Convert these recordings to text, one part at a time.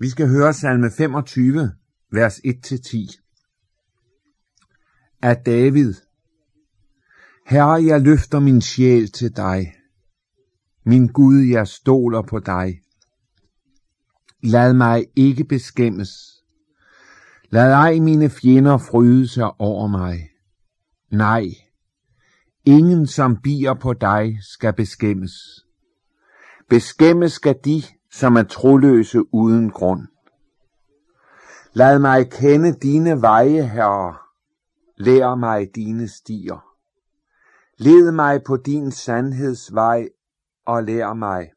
Vi skal høre salme 25, vers 1-10. Af David. Herre, jeg løfter min sjæl til dig. Min Gud, jeg stoler på dig. Lad mig ikke beskæmmes. Lad ej mine fjender fryde sig over mig. Nej, ingen som bier på dig skal beskæmmes. Beskæmmes skal de, som er troløse uden grund. Lad mig kende dine veje, Herre. Lær mig dine stier. Led mig på din sandhedsvej og lær mig,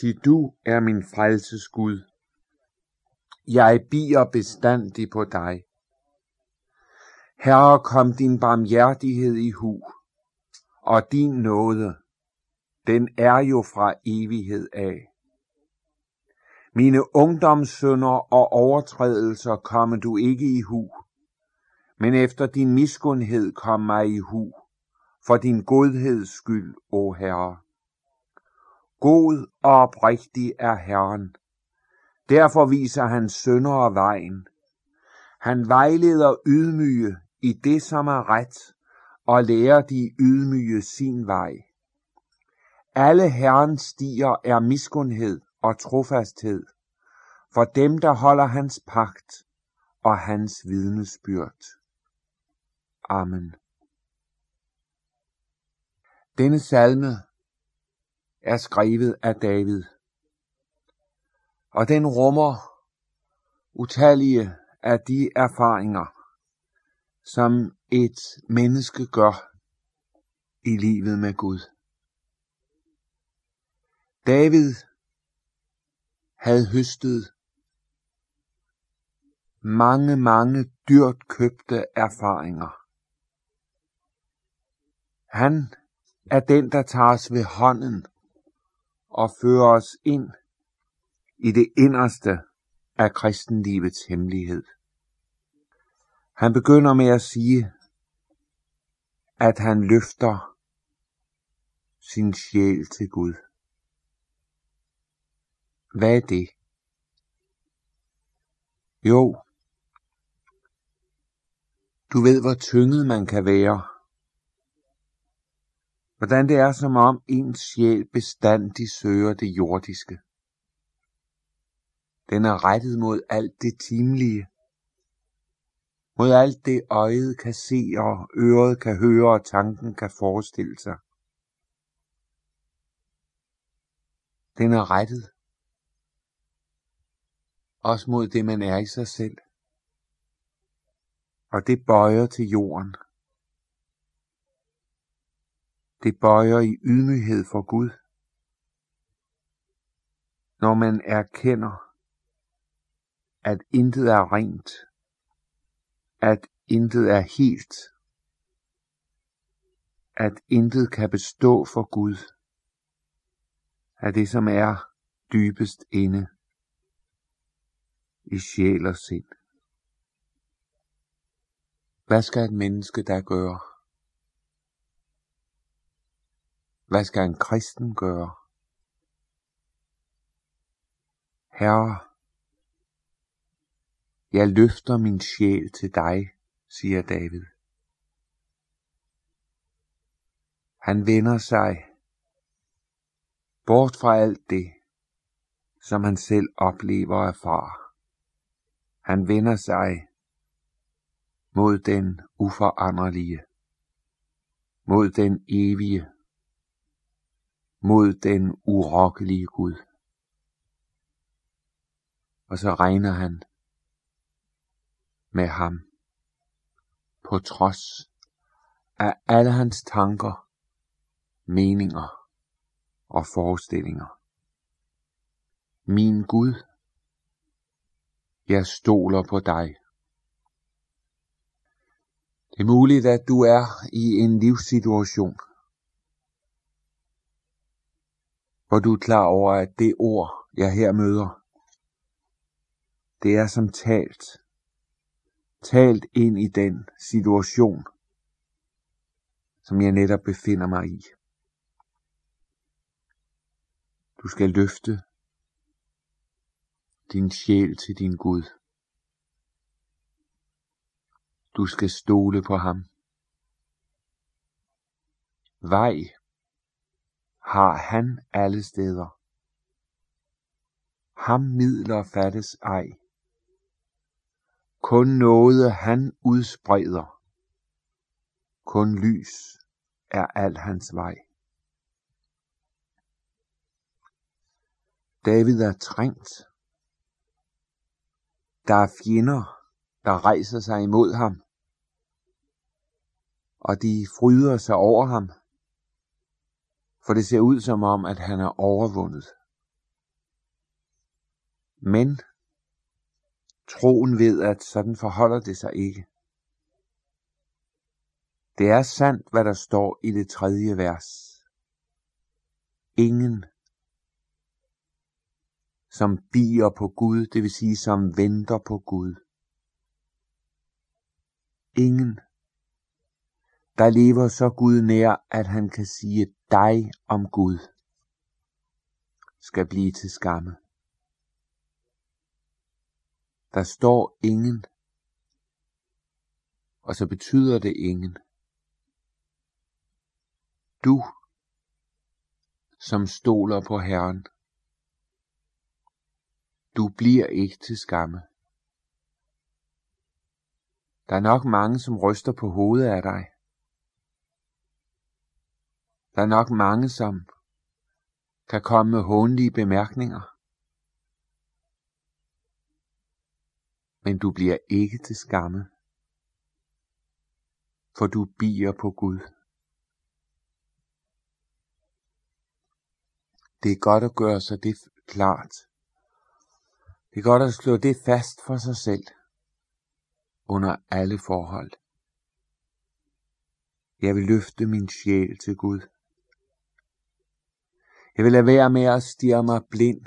til du er min frelses Gud. Jeg bier bestandig på dig. Herre, kom din barmhjertighed i hu, og din nåde, den er jo fra evighed af. Mine ungdomssønder og overtrædelser kommer du ikke i hu, men efter din miskundhed kom mig i hu, for din godheds skyld, o Herre. God og oprigtig er Herren. Derfor viser han syndere vejen. Han vejleder ydmyge i det, som er ret, og lærer de ydmyge sin vej. Alle Herrens stier er miskundhed og trofasthed, for dem, der holder hans pagt og hans vidnesbyrd. Amen. Denne salme er skrevet af David, og den rummer utallige af de erfaringer, som et menneske gør i livet med Gud. David havde høstet mange, mange dyrt købte erfaringer. Han er den, der tager os ved hånden og fører os ind i det inderste af kristenlivets hemmelighed. Han begynder med at sige, at han løfter sin sjæl til Gud. Hvad er det? Jo, du ved, hvor tynget man kan være. Hvordan det er, som om ens sjæl bestandig søger det jordiske. Den er rettet mod alt det timelige. Mod alt det øjet kan se og øret kan høre og tanken kan forestille sig. Den er rettet også mod det, man er i sig selv. Og det bøjer til jorden. Det bøjer i ydmyghed for Gud. Når man erkender, at intet er rent, at intet er helt, at intet kan bestå for Gud, af det som er dybest inde i sjæl og sind. Hvad skal et menneske da gøre? Hvad skal en kristen gøre? Herre, jeg løfter min sjæl til dig, siger David. Han vender sig bort fra alt det, som han selv oplever og erfarer. Han vender sig mod den uforanderlige, mod den evige, mod den urokkelige Gud. Og så regner han med ham, på trods af alle hans tanker, meninger og forestillinger. Min Gud jeg stoler på dig. Det er muligt, at du er i en livssituation, hvor du er klar over, at det ord, jeg her møder, det er som talt, talt ind i den situation, som jeg netop befinder mig i. Du skal løfte din sjæl til din Gud. Du skal stole på ham. Vej har han alle steder. Ham midler fattes ej. Kun noget han udspreder. Kun lys er al hans vej. David er trængt. Der er fjender, der rejser sig imod ham, og de fryder sig over ham, for det ser ud som om, at han er overvundet. Men troen ved, at sådan forholder det sig ikke. Det er sandt, hvad der står i det tredje vers. Ingen, som bier på Gud, det vil sige som venter på Gud. Ingen, der lever så Gud nær, at han kan sige dig om Gud, skal blive til skamme. Der står ingen, og så betyder det ingen. Du, som stoler på Herren, du bliver ikke til skamme. Der er nok mange, som ryster på hovedet af dig. Der er nok mange, som kan komme med hånlige bemærkninger. Men du bliver ikke til skamme, for du bier på Gud. Det er godt at gøre sig det klart. Det er godt at slå det fast for sig selv under alle forhold. Jeg vil løfte min sjæl til Gud. Jeg vil lade være med at stirre mig blind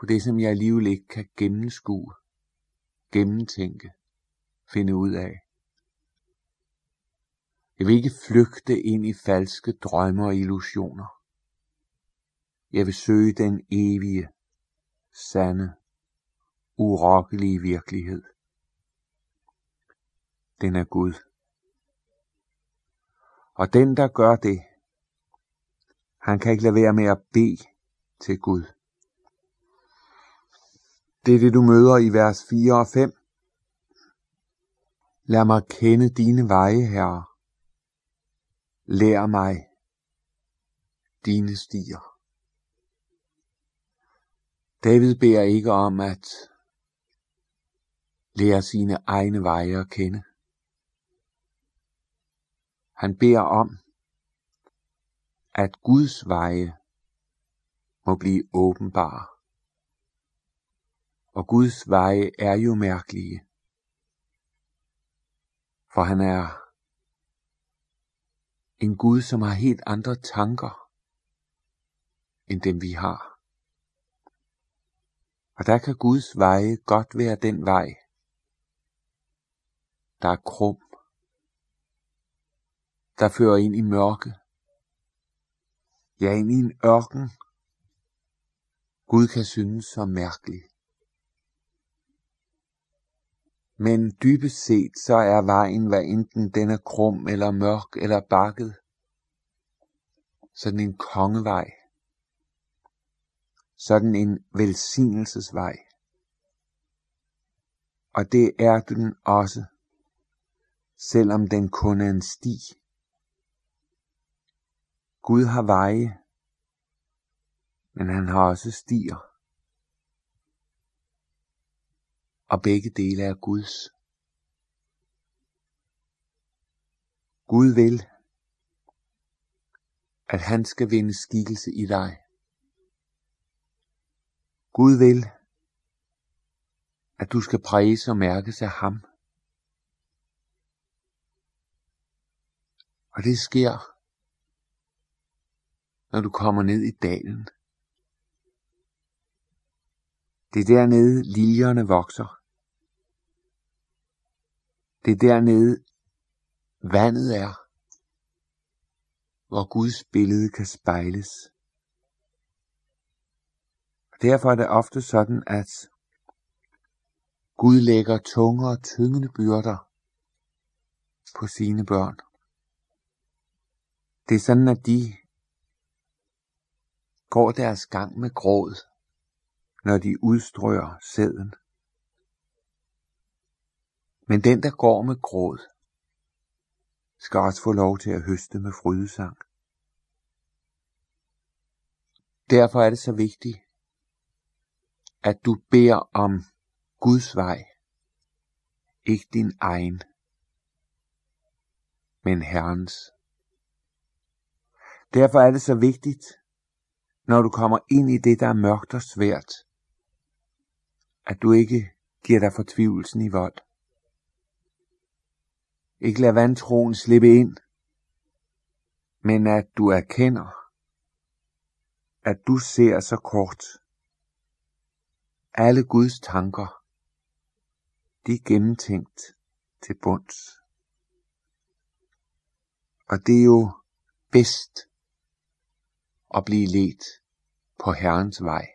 på det, som jeg alligevel ikke kan gennemskue, gennemtænke, finde ud af. Jeg vil ikke flygte ind i falske drømme og illusioner. Jeg vil søge den evige, sande, urokkelige virkelighed. Den er Gud. Og den, der gør det, han kan ikke lade være med at bede til Gud. Det er det, du møder i vers 4 og 5. Lad mig kende dine veje, Herre. Lær mig dine stier. David beder ikke om at lære sine egne veje at kende. Han beder om, at Guds veje må blive åbenbare. Og Guds veje er jo mærkelige, for han er en Gud, som har helt andre tanker, end dem vi har. Og der kan Guds veje godt være den vej, der er krum, der fører ind i mørke, ja ind i en ørken, Gud kan synes så mærkelig. Men dybest set så er vejen, hvad enten den er krum eller mørk eller bakket, sådan en kongevej, sådan en velsignelsesvej. Og det er den også, selvom den kun er en sti. Gud har veje, men han har også stier. Og begge dele er Guds. Gud vil, at han skal vinde skikkelse i dig. Gud vil, at du skal præges og mærkes af ham. Og det sker, når du kommer ned i dalen. Det er dernede liljerne vokser. Det er dernede vandet er, hvor Guds billede kan spejles. Derfor er det ofte sådan, at Gud lægger tunge og tyngende byrder på sine børn. Det er sådan, at de går deres gang med gråd, når de udstrøger sæden. Men den, der går med gråd, skal også få lov til at høste med frydesang. Derfor er det så vigtigt, at du beder om Guds vej, ikke din egen, men Herrens. Derfor er det så vigtigt, når du kommer ind i det, der er mørkt og svært, at du ikke giver dig fortvivlelsen i vold. Ikke lad vantroen slippe ind, men at du erkender, at du ser så kort. Alle Guds tanker, de er gennemtænkt til bunds. Og det er jo bedst at blive let på Herrens vej.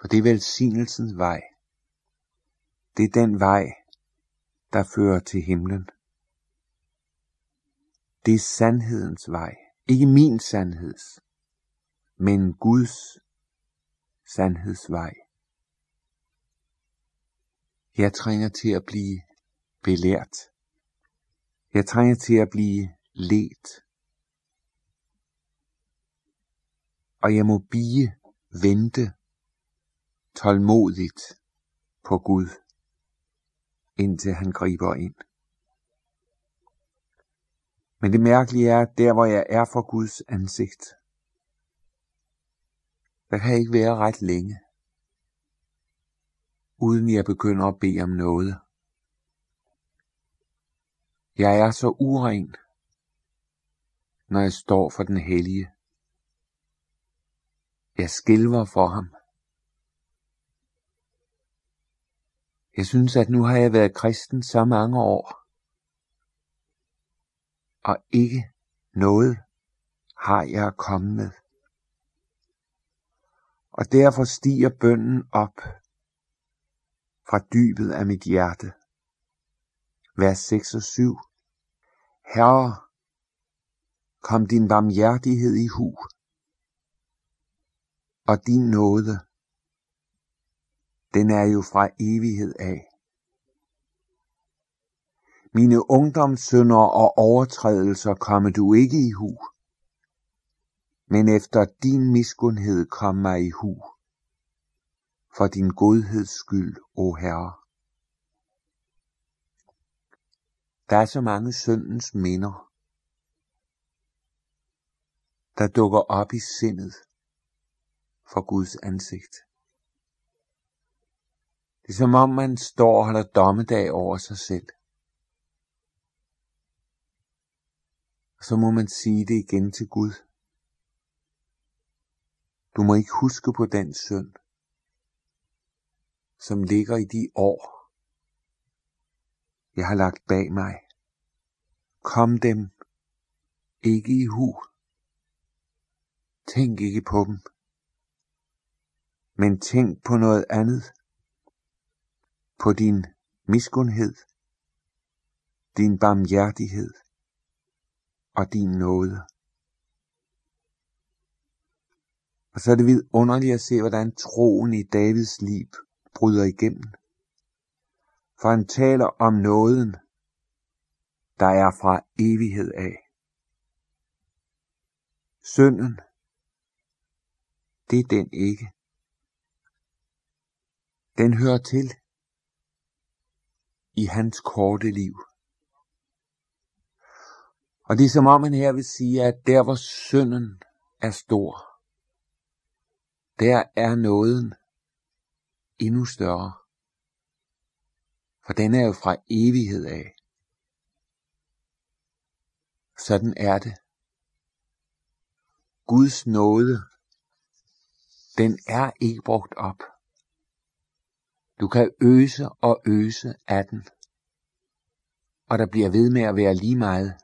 For det er velsignelsens vej. Det er den vej, der fører til himlen. Det er sandhedens vej. Ikke min sandheds, men Guds sandhedsvej. Jeg trænger til at blive belært. Jeg trænger til at blive let. Og jeg må bige, vente tålmodigt på Gud, indtil han griber ind. Men det mærkelige er, at der hvor jeg er for Guds ansigt, der kan ikke være ret længe, uden jeg begynder at bede om noget. Jeg er så uren, når jeg står for den hellige. Jeg skælver for ham. Jeg synes, at nu har jeg været kristen så mange år, og ikke noget har jeg kommet med. Og derfor stiger bønnen op fra dybet af mit hjerte. Vers 6 og 7. Herre, kom din barmhjertighed i hu, og din nåde, den er jo fra evighed af. Mine ungdomssønder og overtrædelser kommer du ikke i hu, men efter din miskundhed kom mig i hu, for din godheds skyld, o Herre. Der er så mange syndens minder, der dukker op i sindet for Guds ansigt. Det er som om man står og holder dommedag over sig selv. Og så må man sige det igen til Gud. Du må ikke huske på den synd, som ligger i de år, jeg har lagt bag mig. Kom dem ikke i hu. Tænk ikke på dem, men tænk på noget andet. På din miskundhed, din barmhjertighed og din nåde. Og så er det vidunderligt at se, hvordan troen i Davids liv bryder igennem. For han taler om nåden, der er fra evighed af. Synden, det er den ikke. Den hører til i hans korte liv. Og det er som om han her vil sige, at der hvor synden er stor, der er nåden endnu større. For den er jo fra evighed af. Sådan er det. Guds nåde, den er ikke brugt op. Du kan øse og øse af den, og der bliver ved med at være lige meget.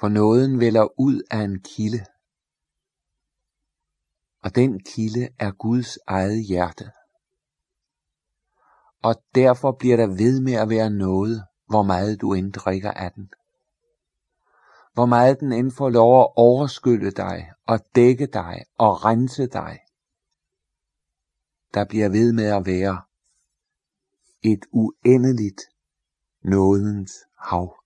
For nåden vælger ud af en kilde, og den kilde er Guds eget hjerte. Og derfor bliver der ved med at være noget, hvor meget du end drikker af den. Hvor meget den end får lov at overskylle dig og dække dig og rense dig. Der bliver ved med at være et uendeligt nådens hav.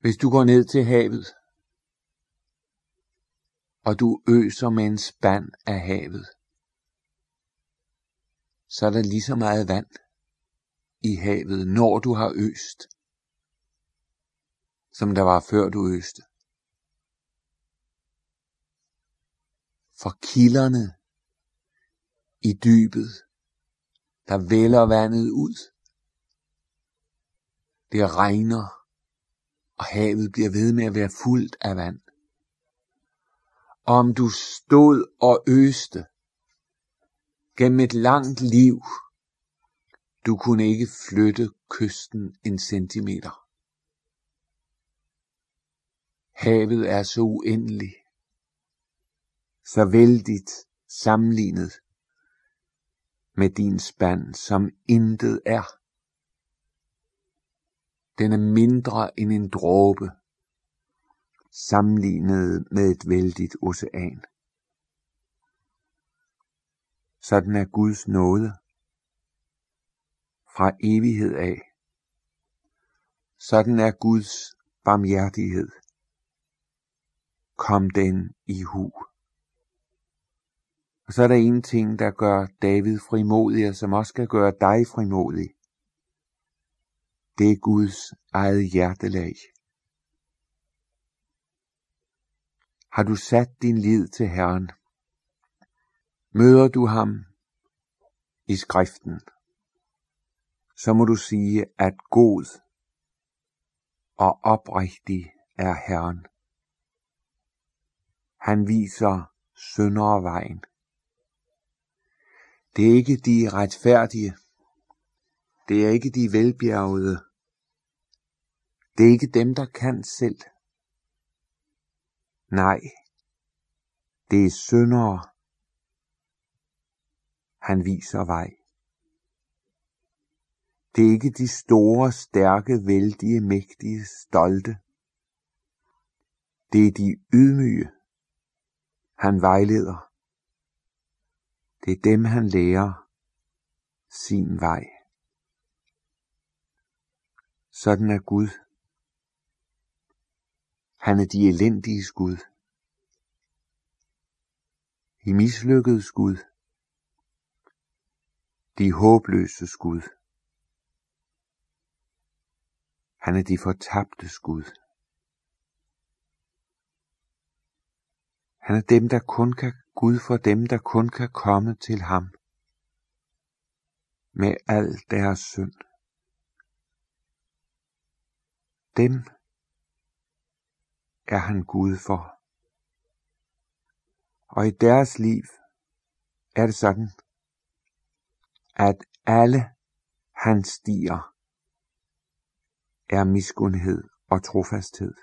Hvis du går ned til havet, og du øser med en spand af havet, så er der lige så meget vand i havet, når du har øst, som der var før du øste. For kilderne i dybet, der vælger vandet ud. Det regner og havet bliver ved med at være fuldt af vand. Om du stod og øste gennem et langt liv, du kunne ikke flytte kysten en centimeter. Havet er så uendelig, så vældigt sammenlignet med din spand, som intet er. Den er mindre end en dråbe, sammenlignet med et vældigt ocean. Sådan er Guds nåde fra evighed af. Sådan er Guds barmhjertighed. Kom den i hu. Og så er der en ting, der gør David frimodig, og som også skal gøre dig frimodig. Det er Guds eget hjertelag. Har du sat din lid til Herren? Møder du ham i skriften, så må du sige, at god og oprigtig er Herren. Han viser syndere vejen. Det er ikke de retfærdige, det er ikke de velbjergede, det er ikke dem, der kan selv. Nej, det er syndere. Han viser vej. Det er ikke de store, stærke, vældige, mægtige, stolte. Det er de ydmyge. Han vejleder. Det er dem, han lærer sin vej. Sådan er Gud. Han er de elendige Gud. De mislykket Gud. De håbløse Gud. Han er de fortabte Gud. Han er dem, der kun kan, Gud for dem, der kun kan komme til ham med al deres synd. Dem er han Gud for. Og i deres liv er det sådan, at alle hans stier er miskundhed og trofasthed.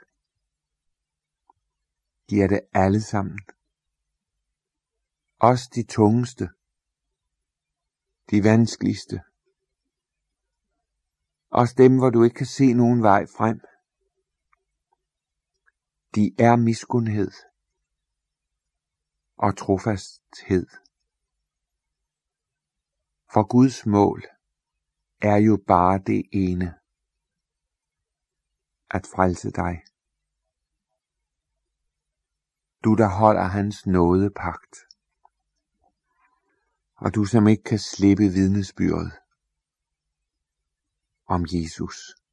De er det alle sammen. Også de tungeste, de vanskeligste, også dem, hvor du ikke kan se nogen vej frem. De er miskundhed og trofasthed. For Guds mål er jo bare det ene. At frelse dig. Du der holder hans nådepagt. Og du som ikke kan slippe vidnesbyrdet om Jesus.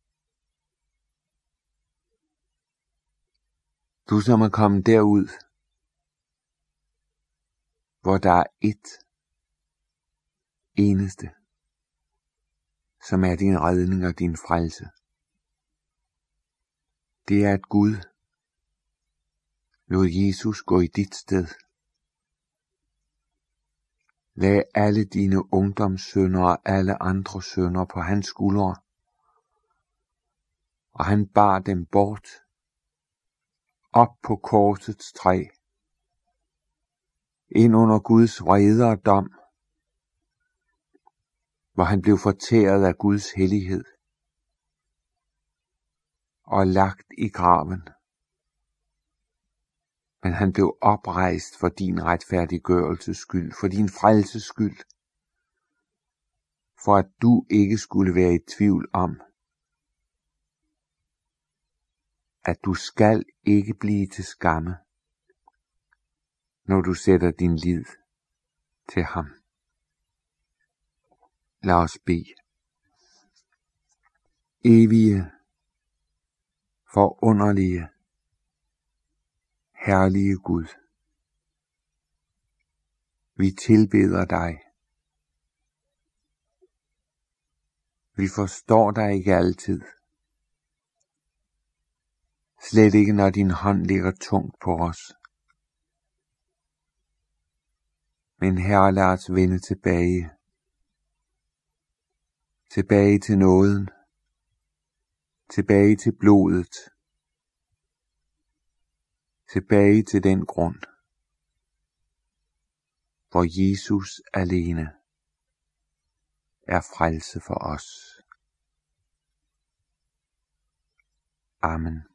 Du som er kommet derud, hvor der er et eneste, som er din redning og din frelse. Det er at Gud lod Jesus gå i dit sted. Lad alle dine ungdomssønder og alle andre sønder på hans skuldre, og han bar dem bort op på korsets træ, ind under Guds vrede og dom, hvor han blev fortæret af Guds hellighed og lagt i graven. Men han blev oprejst for din retfærdiggørelses skyld, for din frelses skyld, for at du ikke skulle være i tvivl om, at du skal ikke blive til skamme, når du sætter din lid til ham. Lad os bede. Evige, forunderlige, herlige Gud. Vi tilbeder dig. Vi forstår dig ikke altid. Slet ikke når din hånd ligger tungt på os. Men Herre, lad os vende tilbage. Tilbage til nåden. Tilbage til blodet. Tilbage til den grund, hvor Jesus alene er frelse for os. Amen.